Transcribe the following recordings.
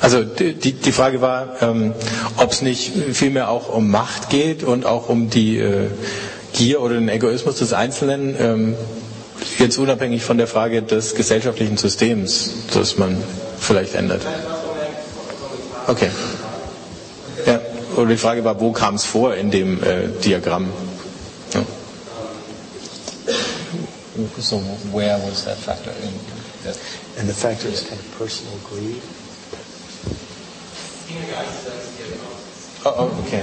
Also die, die Frage war, ähm, ob es nicht vielmehr auch um Macht geht und auch um die äh, Gier oder den Egoismus des Einzelnen, ähm, jetzt unabhängig von der Frage des gesellschaftlichen Systems, das man vielleicht ändert. Okay. Ja, oder die Frage war, wo kam es vor in dem äh, Diagramm? Ja. So where was that factor in? And the factor is kind of personal greed. Oh, oh, okay.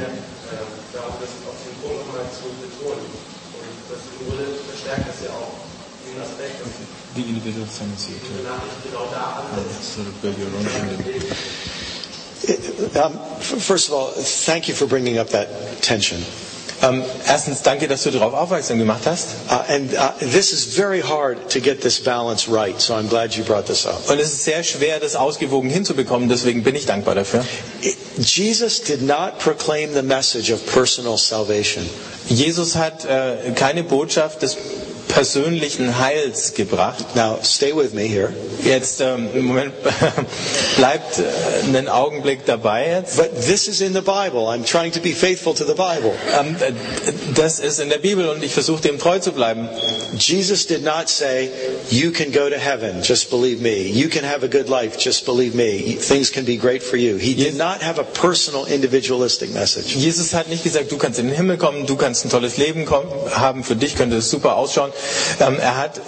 darum, das auf den Punkt nochmal zu betonen. Und das im verstärkt das ja auch diesen Aspekt, dass The individual tendency die Nachricht genau da ansetzt. sort of build your own kingdom. Uh, uh, um, f- first of all, thank you for bringing up that tension. Ähm, erstens, danke, dass du darauf aufmerksam gemacht hast. Uh, and uh, this is very hard to get this balance right, so I'm glad you brought this up. Und es ist sehr schwer, das ausgewogen hinzubekommen, deswegen bin ich dankbar dafür. It- Jesus did not proclaim the message of personal salvation. Jesus hat äh, keine Botschaft des persönlichen Heils gebracht. Now, stay with me here. Jetzt, ähm, im Moment, bleibt äh, einen Augenblick dabei jetzt. But this is in the Bible. I'm trying to be faithful to the Bible. Ähm, äh, das ist in der Bibel und ich versuche dem treu zu bleiben. Jesus did not say, You can go to heaven, just believe me. You can have a good life, just believe me. Things can be great for you. He did not have a personal, individualistic message. Jesus hat nicht gesagt, du kannst in den Himmel kommen, du kannst ein tolles Leben kommen, haben, für dich könnte es super ausschauen. Ähm, er hat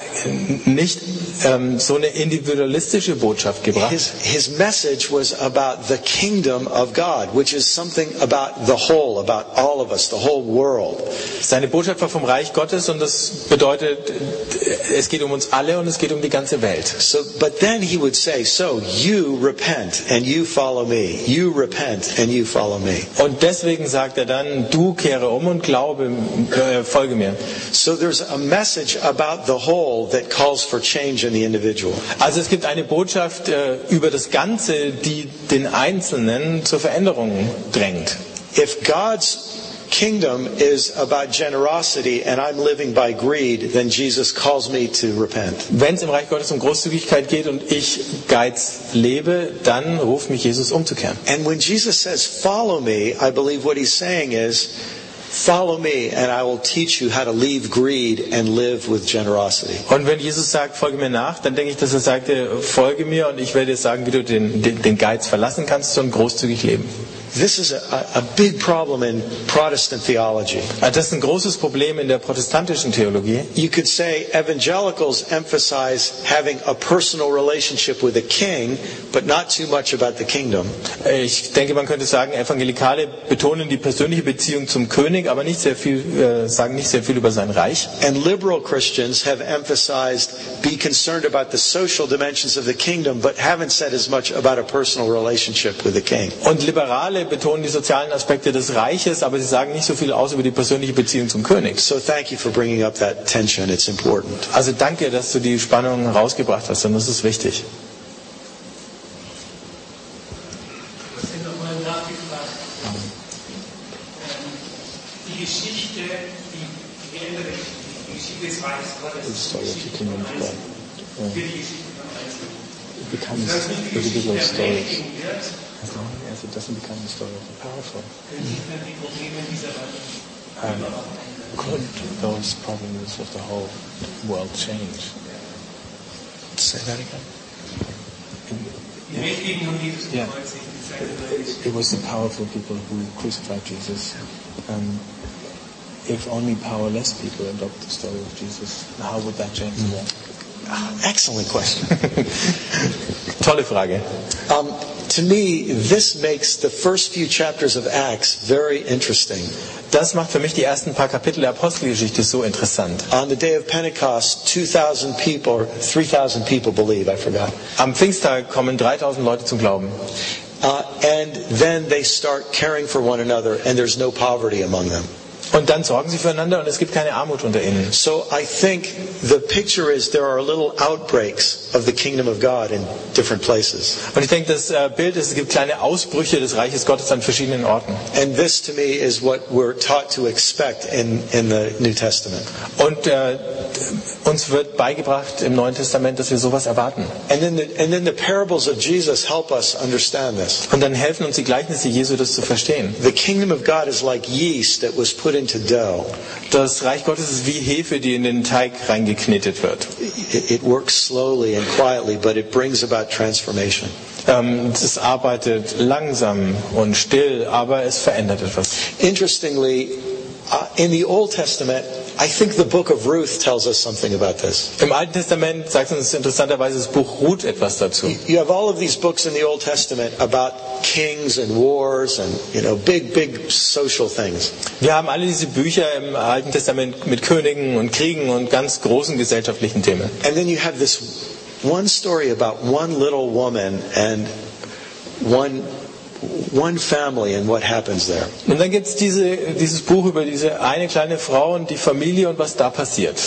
nicht ähm, so eine individualistische Botschaft gebracht. His, his message was about the kingdom of God, which is something about the whole, about all of us, the whole world. Seine Botschaft war vom Reich Gottes und das bedeutet, es geht um uns alle und es geht um die ganze Welt. So, but then he would say, So you repent and you follow me. You repent and you follow me. Und deswegen sagt er dann, du kehre um und glaube, äh, folge mir. So there's a message about the whole that calls for change in the individual. Also es gibt eine Botschaft äh, über das Ganze, die den Einzelnen zur Veränderung drängt. If God's kingdom is about generosity and I'm living by greed, then Jesus calls me to repent. Wenn es im Reich Gottes um Großzügigkeit geht und ich Geiz lebe, dann ruft mich Jesus umzukehren. And when Jesus says, Follow me, I believe what he's saying is, Follow me and I will teach you how to leave greed and live with generosity. Und wenn Jesus sagt, folge mir nach, dann denke ich, dass er sagte, folge mir und ich werde dir sagen, wie du den, den, den Geiz verlassen kannst und großzügig leben. This is a, a big problem in Protestant theology. Ah, das ist ein großes Problem in der protestantischen Theologie. You could say evangelicals emphasize having a personal relationship with a king, but not too much about the kingdom. Äh, ich denke, man könnte sagen, Evangelikale betonen die persönliche Beziehung zum König, aber nicht sehr viel, äh, sagen nicht sehr viel über sein Reich. And liberal Christians have emphasized be concerned about the social dimensions of the kingdom, but haven't said as much about a personal relationship with the king. Und Liberale betonen die sozialen Aspekte des Reiches, aber sie sagen nicht so viel aus über die persönliche Beziehung zum König. So thank you for bringing up that tension. It's important. Also danke, dass du die Spannung rausgebracht hast, und das ist wichtig. Ich habe nochmal nachgefragt. Die Geschichte, die, die geänderte Geschichte, die Geschichte des Reichs, war das die Geschichte von Einzelnen. Für die Geschichte von Einzelnen. It becomes Das ist nicht die Geschichte individual der stories. Mächtigen wird, As long as it doesn't become the story of the powerful, wenn nicht mehr die Probleme dieser Welt. um, could those problems of the whole world change? Say that again. Die Mächtigen haben Jesus Ja. gekreuzigt, die Zeit der Geschichte. It was the powerful people who crucified Jesus. Um, if only powerless people adopt the story of Jesus, how would that change the world? Excellent question. Tolle Frage. Um, to me, this makes the first few chapters of Acts very interesting. Das macht für mich die ersten paar Kapitel der Apostelgeschichte so interessant. On the day of Pentecost, 2,000 people, or 3,000 people believe, I forgot. Am Pfingsttag kommen 3000 Leute zum Glauben. Uh, and then they start caring for one another, and there's no poverty among them. Und dann sorgen sie füreinander und es gibt keine Armut unter ihnen. So I think the picture is there are little outbreaks of the kingdom of God in different places. Und ich denke, das äh, Bild ist, es gibt kleine Ausbrüche des Reiches Gottes an verschiedenen Orten. And this to me is what we're taught to expect in, in the New Testament. Und äh, uns wird beigebracht im Neuen Testament, dass wir sowas erwarten. And then, the, and then the parables of Jesus help us understand this. Und dann helfen uns die Gleichnisse Jesu, das zu verstehen. The kingdom of God is like yeast that was put into dough. Das Reich Gottes ist wie Hefe, die in den Teig reingeknetet wird. It, it works slowly and quietly, but it brings about transformation. Ähm, es arbeitet langsam und still, aber es verändert etwas. Interestingly, uh, in the Old Testament, I think the book of Ruth tells us something about this. Im Alten Testament sagt uns interessanterweise das Buch Ruth etwas dazu. You have all of these books in the Old Testament about kings and wars and you know big big social things. Wir haben alle diese Bücher im Alten Testament mit Königen und Kriegen und ganz großen gesellschaftlichen Themen. And then you have this one story about one little woman and one one family and what happens there. Und dann gibt es diese, dieses Buch über diese eine kleine Frau und die Familie und was da passiert.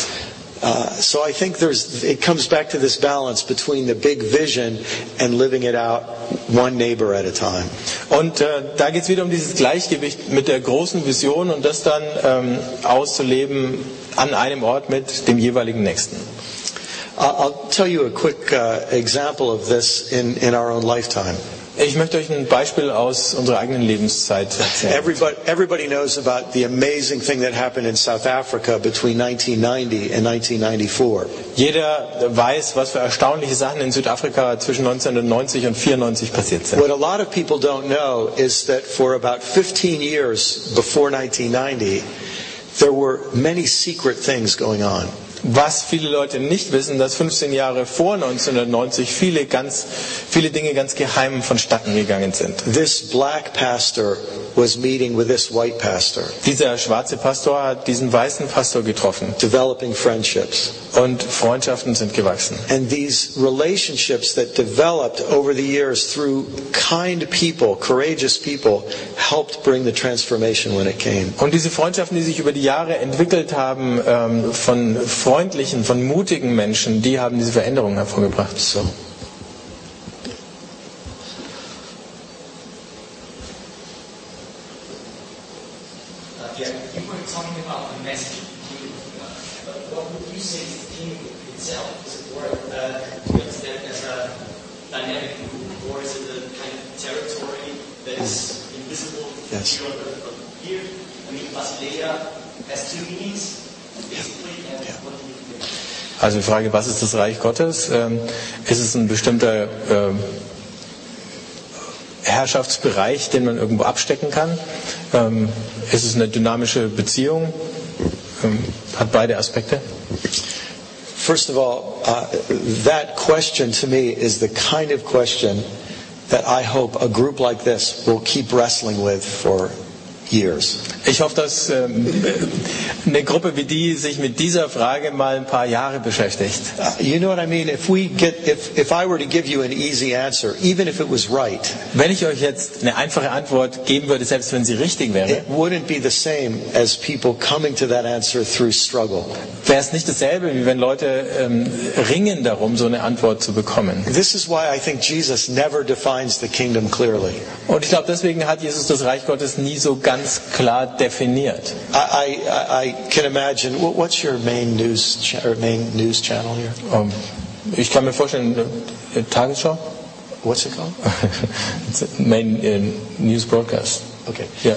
Uh, so I think there's it comes back to this balance between the big vision and living it out one neighbor at a time. Und äh, da geht es wieder um dieses Gleichgewicht mit der großen Vision und das dann ähm, auszuleben an einem Ort mit dem jeweiligen Nächsten. I'll I'll tell you a quick uh, example of this in, in our own lifetime. Ich möchte euch ein Beispiel aus unserer eigenen Lebenszeit erzählen. Everybody, everybody knows about the amazing thing that happened in South Africa between 1990 and 1994. Jeder weiß, was für erstaunliche Sachen in Südafrika zwischen 1990 und 94 passiert sind. What a lot of people don't know is that for about 15 years before 1990, there were many secret things going on. Was viele Leute nicht wissen, dass 15 Jahre vor 1990 viele, ganz, viele Dinge ganz geheim vonstatten gegangen sind. This black pastor was meeting with this white pastor, Dieser schwarze Pastor hat diesen weißen Pastor getroffen developing friendships. und Freundschaften sind gewachsen. And these relationships that developed over the years through kind people, courageous people, helped bring the transformation when it came. Und diese Freundschaften, die sich über die Jahre entwickelt haben, ähm, von freundlichen, von mutigen Menschen, die haben diese Veränderung hervorgebracht. So. Uh, yeah, you were talking about the message of the kingdom of God, but the kingdom itself? Is it more, uh, you understand as a dynamic group, or is it a kind of territory that is invisible Yes. here on here? I mean, Basileia has two meanings, basically, and what do you think? Also die Frage, was ist das Reich Gottes? Ähm, ist es ein bestimmter ähm, Herrschaftsbereich, den man irgendwo abstecken kann? Ähm, ist es eine dynamische Beziehung? Ähm, beide Aspekte? First of all, uh, that question to me is the kind of question that I hope a group like this will keep wrestling with for years. Ich hoffe, dass ähm, eine Gruppe wie die sich mit dieser Frage mal ein paar Jahre beschäftigt. Uh, you know what I mean? If we get, if, if I were to give you an easy answer, even if it was right, Wenn ich euch jetzt eine einfache Antwort geben würde, selbst wenn sie richtig wäre, it wouldn't be the same as people coming to that answer through struggle. wäre es nicht dasselbe, wie wenn Leute ähm, ringen darum, so eine Antwort zu bekommen. This is why I think Jesus never defines the kingdom clearly. Und ich glaube, deswegen hat Jesus das Reich Gottes nie so ganz klar definiert. I, I, I can imagine. What's your main news cha- or main news channel here? Ähm, ich kann mir vorstellen, äh, Tagesschau? What's it called? It's a Main äh, News Broadcast. Okay. Yeah.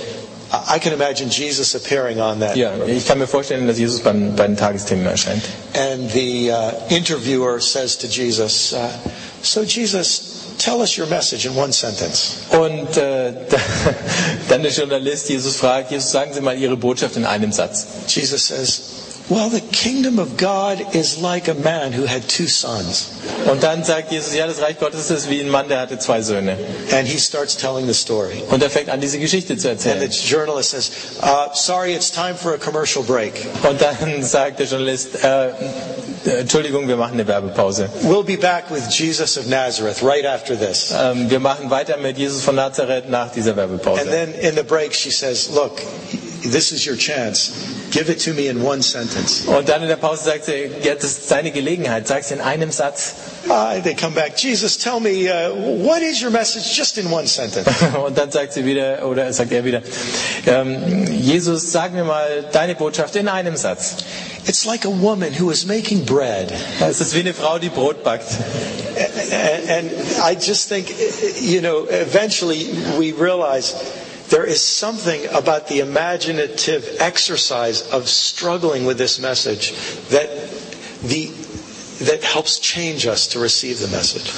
I I can imagine Jesus appearing on that. ja, ich kann mir vorstellen, dass Jesus beim, bei den Tagesthemen erscheint. And the uh, interviewer says to Jesus, uh, So, Jesus, tell us your message in one sentence. Und äh, dann der Journalist Jesus fragt, Jesus, sagen Sie mal Ihre Botschaft in einem Satz. Jesus says, Well, the kingdom of God is like a man who had two sons. Und dann sagt Jesus, ja, das Reich Gottes ist wie ein Mann, der hatte zwei Söhne. And he starts telling the story. Und er fängt an, diese Geschichte zu And the journalist says, uh, Sorry, it's time for a commercial break. Und dann sagt der Journalist, äh, Entschuldigung, wir machen eine Werbepause. We'll be back with Jesus of Nazareth right after this. Ähm, wir machen weiter mit Jesus von Nazareth nach dieser And then in the break, she says, Look, this is your chance. Give it to me in one sentence. Und dann in der Pause sagt sie, jetzt ist deine Gelegenheit, sag's in einem Satz. Uh, they come back, Jesus, tell me, uh, what is your message just in one sentence? Und dann sagt sie wieder, oder sagt er wieder, ähm, Jesus, sag mir mal deine Botschaft in einem Satz. It's like a woman who is making bread. Es ist wie eine Frau, die Brot backt. And, and I just think, you know, eventually we realize there is something about the imaginative exercise of struggling with this message that the that helps change us to receive the message.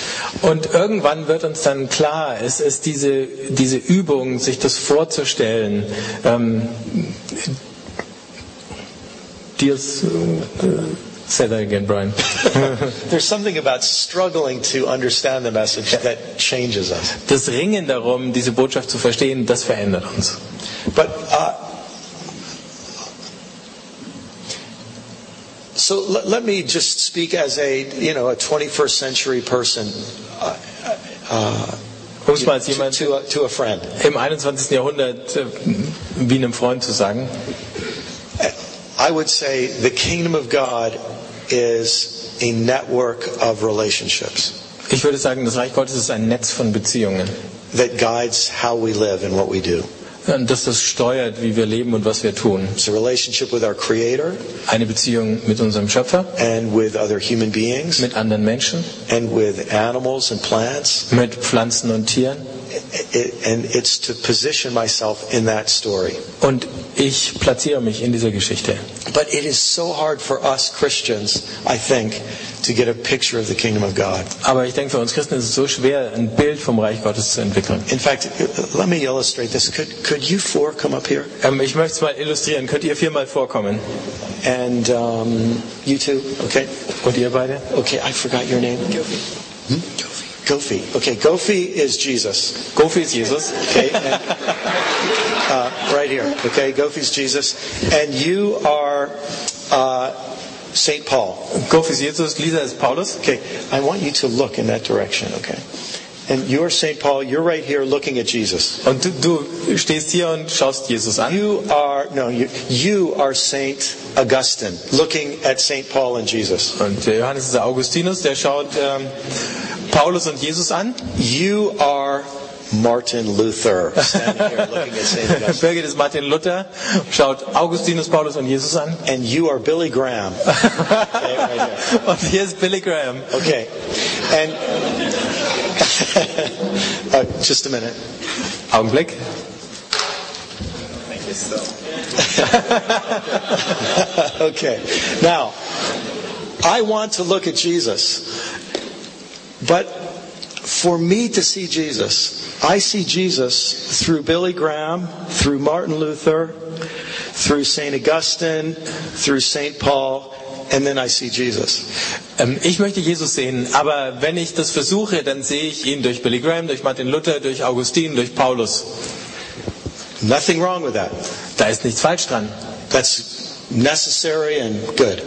Und irgendwann wird uns dann klar, es ist diese, diese Übung, sich das vorzustellen, ähm, Dios, äh, say that again, Brian. There's something about struggling to understand the message that changes us. Das Ringen darum, diese Botschaft zu verstehen, das verändert uns. But uh, so let, let me just speak as a you know a 21st century person uh, uh, Um es mal als to, jemand to, a, to a friend. im 21. Jahrhundert äh, wie einem Freund zu sagen, I would say the kingdom of God is a network of relationships ich würde sagen, das Reich Gottes ist ein Netz von Beziehungen. that guides how we live and what we do. Und dass das steuert, wie wir leben und was wir tun. It's a relationship with our Creator Eine Beziehung mit unserem Schöpfer, and with other human beings mit anderen Menschen, and with animals and plants. mit Pflanzen und Tieren. It, and it's to position myself in that story. Und ich platziere mich in dieser Geschichte. But it is so hard for us Christians, I think, to get a picture of the kingdom of God. Aber ich denke, für uns Christen ist es so schwer, ein Bild vom Reich Gottes zu entwickeln. In fact, let me illustrate this. Could, could you four come up here? Ähm, ich möchte es mal illustrieren. Könnt ihr viermal vorkommen? And um, you two, okay? Und ihr beide? Okay, I forgot your name. Hmm? Gofi. Okay, Gofi is Jesus. Gofi is Jesus. Okay, and, uh, right here. Okay, Gofi's Jesus, and you are uh, Saint Paul. Gofi ist Jesus, Lisa ist Paulus. Okay, I want you to look in that direction. Okay, and you're Saint Paul. You're right here looking at Jesus. Und du, du stehst hier und schaust Jesus an. You are no, you you are Saint Augustine, looking at Saint Paul and Jesus. Und der Johannes ist der Augustinus, der schaut ähm, Paulus und Jesus an. You are Martin Luther, standing here looking at Saint Augustine. Birgit ist Martin Luther, schaut Augustinus, Paulus und Jesus an. And you are Billy Graham. Okay, right. Und hier ist Billy Graham. Okay, and uh, just a minute. Augenblick. Thank you so. okay, now I want to look at Jesus, but for me to see Jesus, I see Jesus through Billy Graham, through Martin Luther, through St. Augustine, through St. Paul, and then I see Jesus. Ähm, ich möchte Jesus sehen, aber wenn ich das versuche, dann sehe ich ihn durch Billy Graham, durch Martin Luther, durch Augustin, durch Paulus. Nothing wrong with that. Da ist nichts falsch dran. That's necessary and good.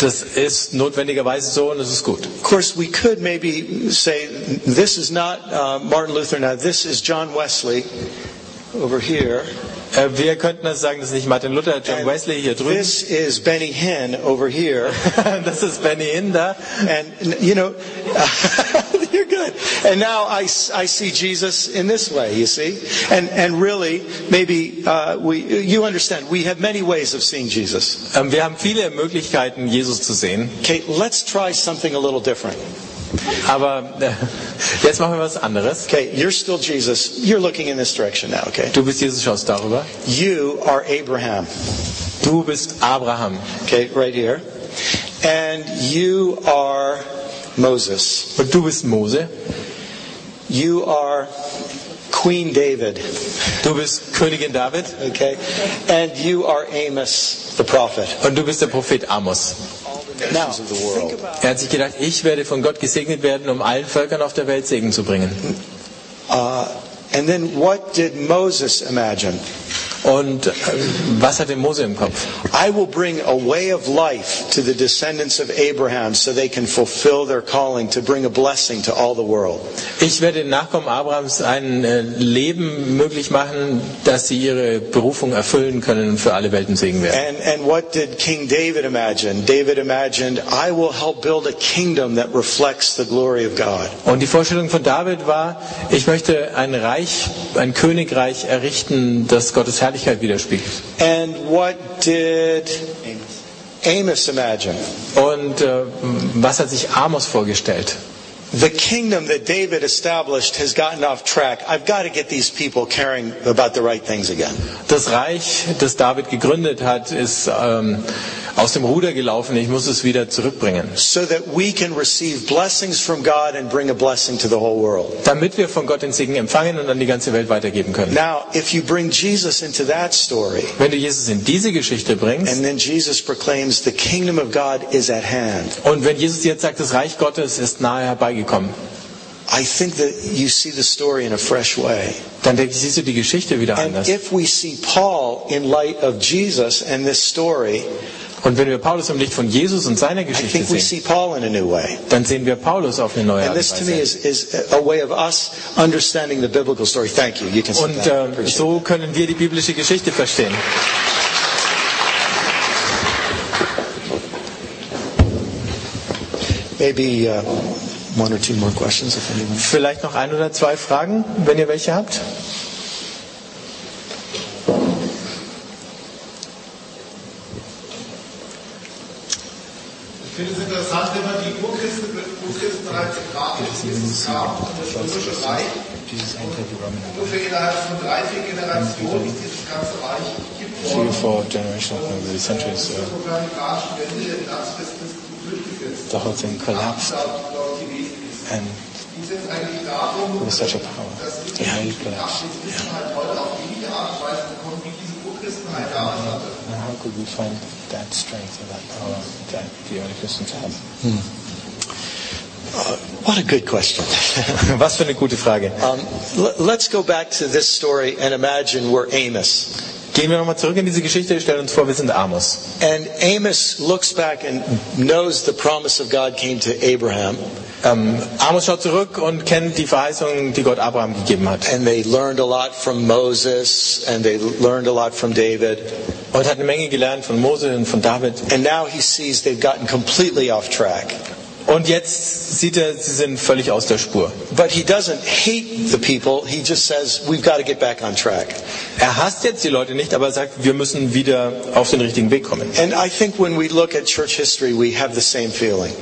Das ist notwendigerweise so und es ist gut. Of course, we could maybe say this is not uh, Martin Luther now, this is John Wesley over here. Äh, Wir könnten das sagen, das ist nicht Martin Luther, John And Wesley hier drüben. This is Benny Hinn over here. Das ist Benny Hinder. And, you know, you're good. And now I, I see Jesus in this way, you see? And, and really, maybe uh, we, you understand, we have many ways of seeing Jesus. Ähm, Wir haben viele Möglichkeiten, Jesus zu sehen. Okay, let's try something a little different. Aber äh, jetzt machen wir was anderes. Okay, you're still Jesus. You're looking in this direction now, okay? Du bist Jesus, schaust darüber. You are Abraham, Du bist Abraham. okay, right here. And you are Moses. Und du bist Mose. You are Queen David, Du bist Königin David. okay? And you are Amos, the prophet. Und du bist der Prophet Amos. Now, Er hat sich gedacht, ich werde von Gott gesegnet werden, um allen Völkern auf der Welt Segen zu bringen. uh, and then what did Moses imagine? Und äh, was hatte Mose im Kopf? I will bring a way of life to the descendants of Abraham so they can fulfill their calling to bring a blessing to all the world. Ich werde den Nachkommen Abrahams ein äh, Leben möglich machen, dass sie ihre Berufung erfüllen können und für alle Welten Segen werden. And, and what did King David imagine? David imagined, I will help build a kingdom that reflects the glory of God. Und die Vorstellung von David war, ich möchte ein Reich, ein Königreich errichten, das Gottes Herrlichkeit widerspiegelt. And what did Amos imagine? Und äh, was hat sich Amos vorgestellt? The kingdom that David established has gotten off track. I've got to get these people caring about the right things again. Das Reich, das David gegründet hat, ist ähm, aus dem Ruder gelaufen. Ich muss es wieder zurückbringen. So that we can receive blessings from God and bring a blessing to the whole world. Damit wir von Gott den Segen empfangen und an die ganze Welt weitergeben können. Now, if you bring Jesus into that story, Wenn du Jesus in diese Geschichte bringst and then Jesus proclaims the kingdom of God is at hand, und wenn Jesus jetzt sagt, das Reich Gottes ist nahe herbeigekommen, I think that you see the story in a fresh way. dann denke ich, siehst du die Geschichte wieder And anders. if we see Paul in light of Jesus and this story, Und wenn wir Paulus im Licht von Jesus und seiner Geschichte sehen, see Paul in a new way. dann sehen wir Paulus auf eine neue Art und Weise. Und Appreciate so können wir die biblische Geschichte verstehen. Maybe uh, one or two more questions if anyone. Vielleicht noch ein oder zwei Fragen, wenn ihr welche habt. Ich finde es interessant, wenn man die Urchristen, Urchristenheit betrachtet, Jesus kam und das römische Reich. Ungefähr innerhalb von drei, vier Generationen ist dieses ganze Reich or worden. four generations, maybe centuries, uh, the whole thing collapsed, and darum, with such a power, the whole collapsed. das Wissen halt heute auf ähnliche Art und Weise bekommen, wie diese Urchristenheit damals hatte. And how could we find that strength and that power that the early Christians had? What a good question. Was für eine gute Frage. um, l- let's go back to this story and imagine we're Amos. Gehen wir nochmal zurück in diese Geschichte, stellen uns vor, wir sind Amos. And Amos looks back and knows the promise of God came to Abraham, Ähm, Amos schaut zurück und kennt die Verheißung, die Gott Abraham gegeben hat. and they learned a lot from Moses and they learned a lot from David. Und hat eine Menge gelernt von Mose und von David. And now he sees they've gotten completely off track. Und jetzt sieht er, sie sind völlig aus der Spur. But he doesn't hate the people, he just says, we've got to get back on track. Er hasst jetzt die Leute nicht, aber er sagt, wir müssen wieder auf den richtigen Weg kommen. And I think when we look at church history, we have the same feeling.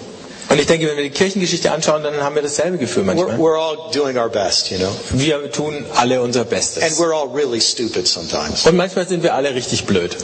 Und ich denke, wenn wir die Kirchengeschichte anschauen, dann haben wir dasselbe Gefühl We're, manchmal. we're all doing our best, you know? Wir tun alle unser And Bestes. we're all really stupid sometimes. Und manchmal sind wir alle richtig blöd.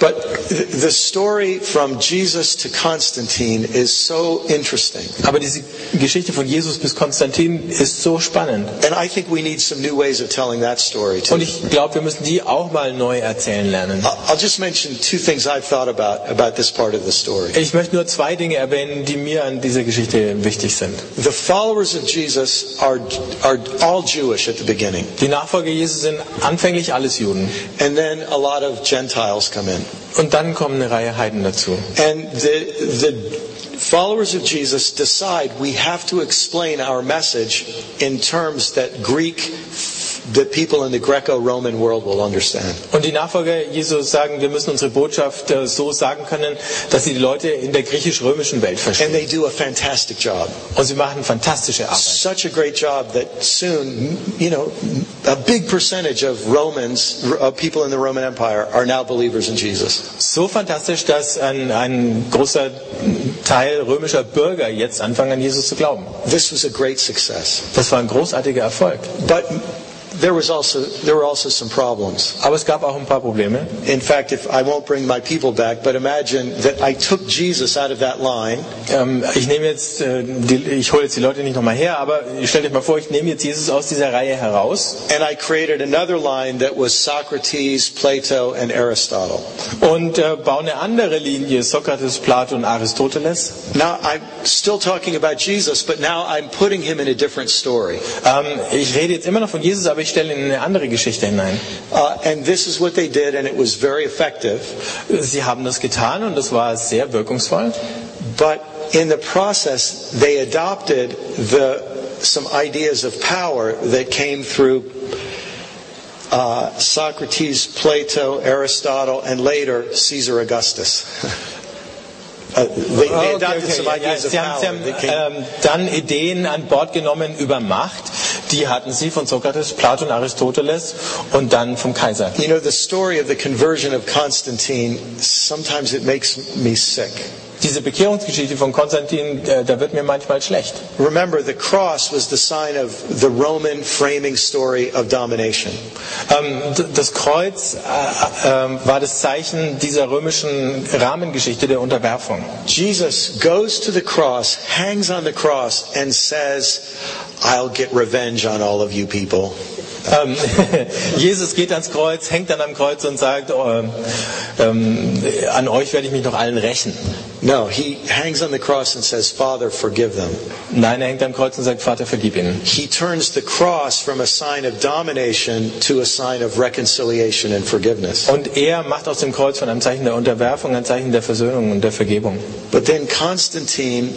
But th- the story from Jesus to Constantine is so interesting. Aber diese Geschichte von Jesus bis Konstantin ist so spannend. And I think we need some new ways of telling that story too. Und ich glaube, wir müssen die auch mal neu erzählen lernen. I'll just mention two things I've thought about about this part of the story. Ich möchte nur zwei Dinge erwähnen, die mir an dieser Geschichte wichtig sind. The followers of Jesus are, are all Jewish at the beginning. Die Nachfolger Jesu sind anfänglich alles Juden. And then a lot of Gentiles come in. Und dann kommen eine Reihe Heiden dazu. And the, the followers of Jesus decide we have to explain our message in terms that Greek, that people in the Greco-Roman world will understand. Und die Nachfolger Jesus sagen, wir müssen unsere Botschaft äh, so sagen können, dass sie die Leute in der griechisch-römischen Welt And verstehen. they do a fantastic job. Und sie machen fantastische Arbeit. Such a great job that soon, you know, a big percentage of Romans, of people in the Roman Empire, are now believers in Jesus. So fantastisch, dass ein, ein großer Teil römischer Bürger jetzt anfangen, an Jesus zu glauben. This was a great success. Das war ein großartiger Erfolg. But there was also there were also some problems. Aber es gab auch ein paar Probleme. In fact, if I won't bring my people back, but imagine that I took Jesus out of that line Ähm, ich nehme jetzt, äh, die, ich hole jetzt die Leute nicht nochmal her, aber stellt euch mal vor, ich nehme jetzt Jesus aus dieser Reihe heraus and I created another line that was Socrates, Plato, and Aristotle. und äh, baue eine andere Linie, Sokrates, Plato und Aristoteles. Now I'm still talking about Jesus, but now I'm putting him in a different story. Ähm, ich rede jetzt immer noch von Jesus, aber aber ich stelle in eine andere Geschichte hinein. Uh, and this is what they did, and it was very effective. Sie haben das getan und das war sehr wirkungsvoll. But in the process, they adopted the some ideas of power that came through uh, Socrates, Plato, Aristotle, and later Caesar Augustus. Uh, they, they adopted some Ja, ideas of Sie haben, Sie haben ähm, dann Ideen an Bord genommen über Macht. Die hatten Sie von Sokrates, Platon, Aristoteles und dann vom Kaiser. You know, the story of the conversion of Constantine, sometimes it makes me sick. Diese Bekehrungsgeschichte von Konstantin, äh, da wird mir manchmal schlecht. Remember, the cross was the sign of the Roman framing story of domination. Ähm, das Kreuz äh, äh, war das Zeichen dieser römischen Rahmengeschichte der Unterwerfung. Jesus goes to the cross, hangs on the cross, and says, I'll get revenge on all of you people. Ähm, Jesus geht ans Kreuz, hängt dann am Kreuz und sagt, oh, ähm, an euch werde ich mich noch allen rächen. No, he hangs on the cross and says, Father, forgive them. Nein, er hängt am Kreuz und sagt, Vater, vergib ihnen. He turns the cross from a sign of domination to a sign of reconciliation and forgiveness. Und er macht aus dem Kreuz von einem Zeichen der Unterwerfung ein Zeichen der Versöhnung und der Vergebung. But then Constantine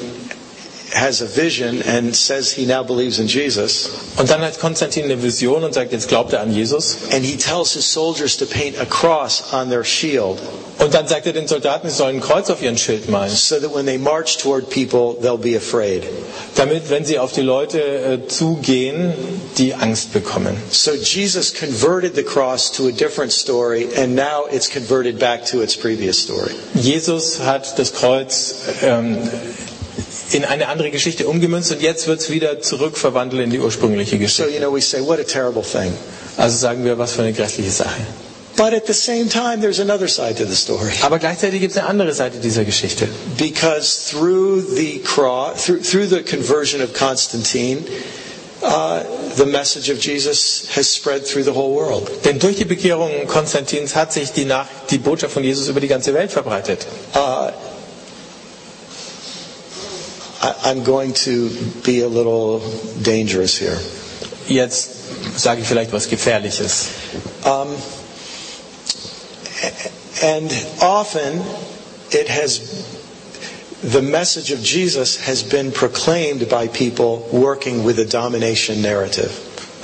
has a vision and says he now believes in Jesus. Und dann hat Konstantin eine Vision und sagt, jetzt glaubt er an Jesus. And he tells his soldiers to paint a cross on their shield Und dann sagt er den Soldaten, sie sollen ein Kreuz auf ihren Schild malen, so that when they march toward people, they'll be afraid. damit, wenn sie auf die Leute äh, zugehen, die Angst bekommen. So Jesus converted the cross to a different story, and now it's converted back to its previous story. Jesus hat das Kreuz ähm, in eine andere Geschichte umgemünzt und jetzt wird es wieder zurückverwandelt in die ursprüngliche So, Geschichte. you know, we say, what a terrible thing. Also sagen wir, was für eine grässliche Sache. But at the same time, there's another side to the story. Aber gleichzeitig gibt es eine andere Seite dieser Geschichte. Because through the cross, through, through the conversion of Constantine, uh, the message of Jesus has spread through the whole world. Denn durch die Bekehrung Konstantins hat sich die, Nach die Botschaft von Jesus über die ganze Welt verbreitet. Uh, I'm going to be a little dangerous here. Jetzt sage ich vielleicht was Gefährliches. Um, and often it has, the message of Jesus has been proclaimed by people working with a domination narrative.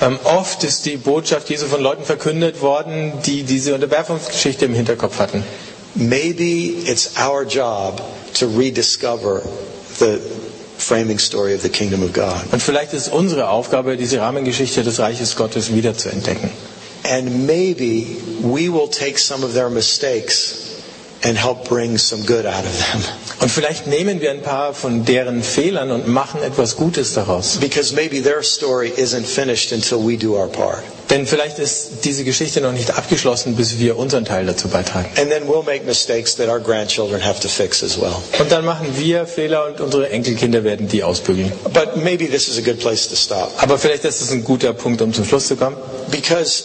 Ähm, oft ist die Botschaft Jesu von Leuten verkündet worden, die diese Unterwerfungsgeschichte im Hinterkopf hatten. Maybe it's our job to rediscover the framing story of the kingdom of God. Und vielleicht ist unsere Aufgabe, diese Rahmengeschichte des Reiches Gottes wieder zu entdecken. And maybe we will take some of their mistakes and help bring some good out of them. Und vielleicht nehmen wir ein paar von deren Fehlern und machen etwas Gutes daraus. Because maybe their story isn't finished until we do our part. Denn vielleicht ist diese Geschichte noch nicht abgeschlossen, bis wir unseren Teil dazu beitragen. And then we'll make mistakes that our grandchildren have to fix as well. Und dann machen wir Fehler und unsere Enkelkinder werden die ausbügeln. But maybe this is a good place to stop. Aber vielleicht ist es ein guter Punkt, um zum Schluss zu kommen. Because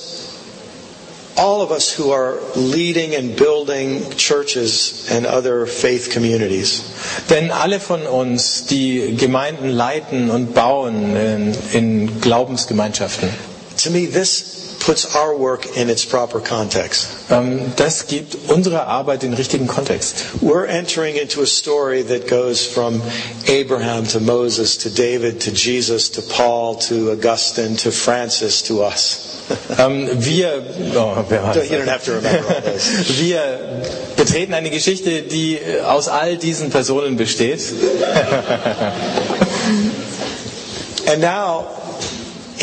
all of us who are leading and building churches and other faith communities, Denn alle von uns, die Gemeinden leiten und bauen in, in Glaubensgemeinschaften, to me, this puts our work in its proper context. ähm, das gibt unserer Arbeit den richtigen Kontext. We're entering into a story that goes from Abraham to Moses to David to Jesus to Paul to Augustine to Francis to us. Ähm, wir, oh, wer war das? You don't have to remember all this. wir betreten eine Geschichte, die aus all diesen Personen besteht. And now,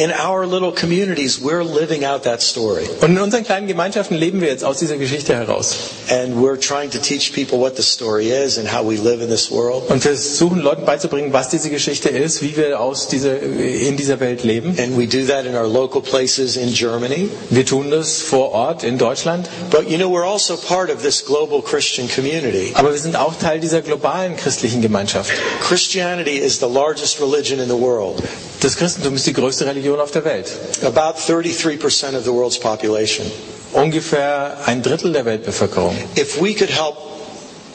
in our little communities, we're living out that story. Und in unseren kleinen Gemeinschaften leben wir jetzt aus dieser Geschichte heraus. And we're trying to teach people what the story is and how we live in this world. Und wir versuchen Leuten beizubringen, was diese Geschichte ist, wie wir aus dieser, in dieser Welt leben. And we do that in our local places in Germany. Wir tun das vor Ort in Deutschland. But you know, we're also part of this global Christian community. Aber wir sind auch Teil dieser globalen christlichen Gemeinschaft. Christianity is the largest religion in the world. Das Christentum ist die größte Religion auf der Welt. About 33% of the world's population. Ungefähr ein Drittel der Weltbevölkerung. If we could help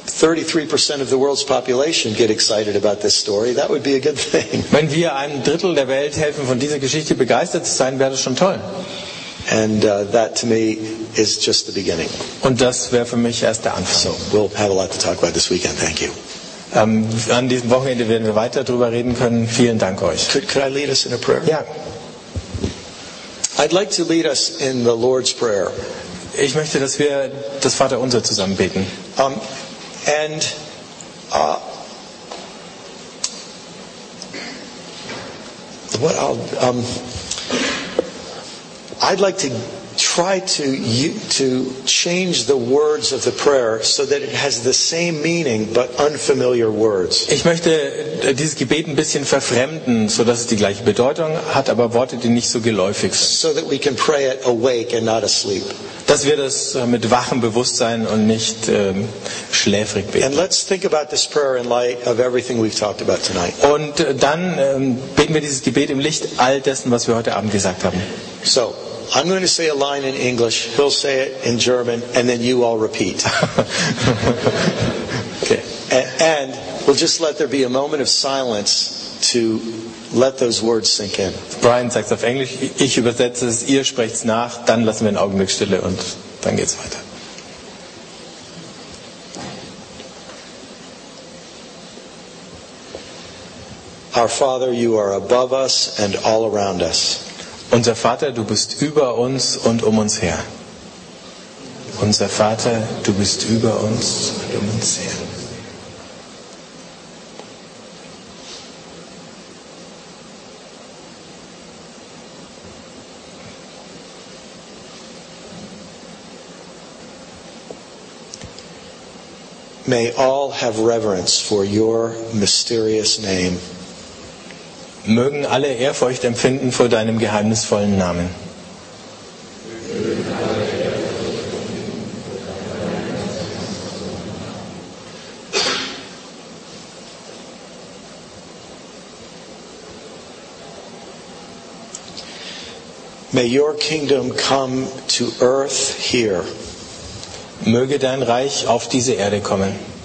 33% of the world's population get excited about this story, that would be a good thing. Wenn wir einem Drittel der Welt helfen, von dieser Geschichte begeistert zu sein, wäre das schon toll. And uh, that to me is just the beginning. Und das wäre für mich erst der Anfang. So we'll have a lot to talk about this weekend. Thank you. Ähm, an diesem Wochenende werden wir weiter darüber reden können. Vielen Dank euch. Could, could I lead us in a prayer? Ja, I'd like to lead us in the Lord's Prayer. ich möchte, dass wir das Vaterunser zusammen beten. Um, and uh, what I'll, um, I'd like to try to to change the words of the prayer so that it has the same meaning but unfamiliar words. Ich möchte äh, dieses Gebet ein bisschen verfremden, sodass es die gleiche Bedeutung hat, aber Worte, die nicht so geläufig sind. So that we can pray it awake and not asleep. Dass wir das äh, mit wachem Bewusstsein und nicht ähm, schläfrig beten. And let's think about this prayer in light of everything we've talked about tonight. Und äh, dann ähm, beten wir dieses Gebet im Licht all dessen, was wir heute Abend gesagt haben. So, I'm going to say a line in English, he'll say it in German, and then you all repeat. Okay. A- And we'll just let there be a moment of silence to let those words sink in. Brian sagt es auf Englisch, ich übersetze es, ihr sprecht es nach, dann lassen wir einen Augenblick Stille und dann geht's weiter. Our Father, you are above us and all around us. Unser Vater, du bist über uns und um uns her. Unser Vater, du bist über uns und um uns her. May all have reverence for your mysterious name. Mögen alle Ehrfurcht empfinden vor deinem geheimnisvollen Namen. May your kingdom come to earth here. Möge dein Reich auf diese Erde kommen.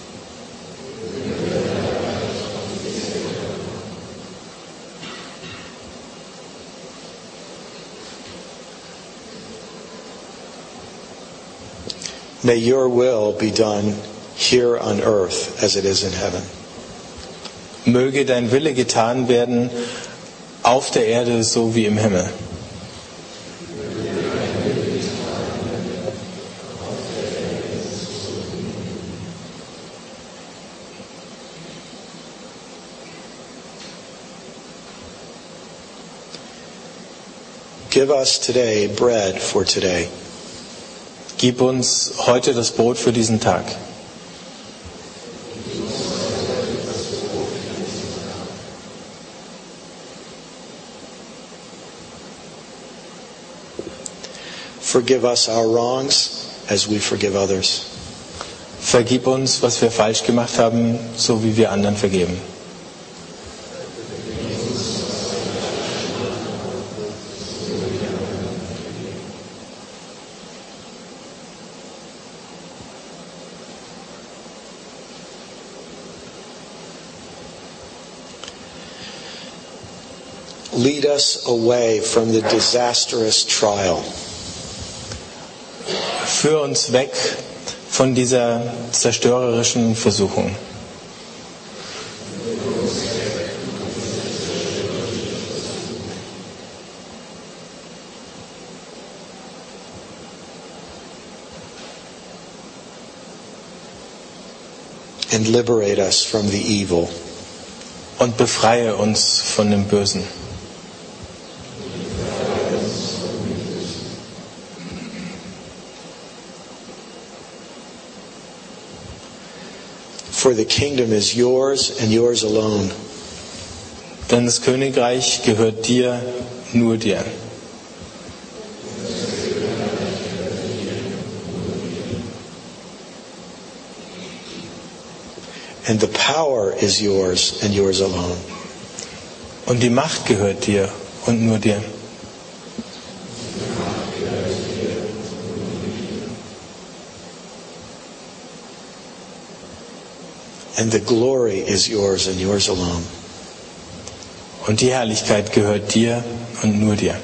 May your will be done here on earth as it is in heaven. Möge dein Wille getan werden auf der Erde so wie im Himmel. Give us today bread for today. Gib uns heute das Brot für diesen Tag. Forgive us our wrongs as we forgive others. Vergib uns, was wir falsch gemacht haben, so wie wir anderen vergeben. Lead us away from the disastrous trial. Führ uns weg von dieser zerstörerischen Versuchung. and liberate us from the evil. Und befreie uns von dem Bösen. For the kingdom is yours and yours alone. Denn das Königreich gehört dir, nur dir. And the power is yours and yours alone. Und die Macht gehört dir und nur dir. And the glory is yours and yours alone. Und die Herrlichkeit gehört dir und nur dir.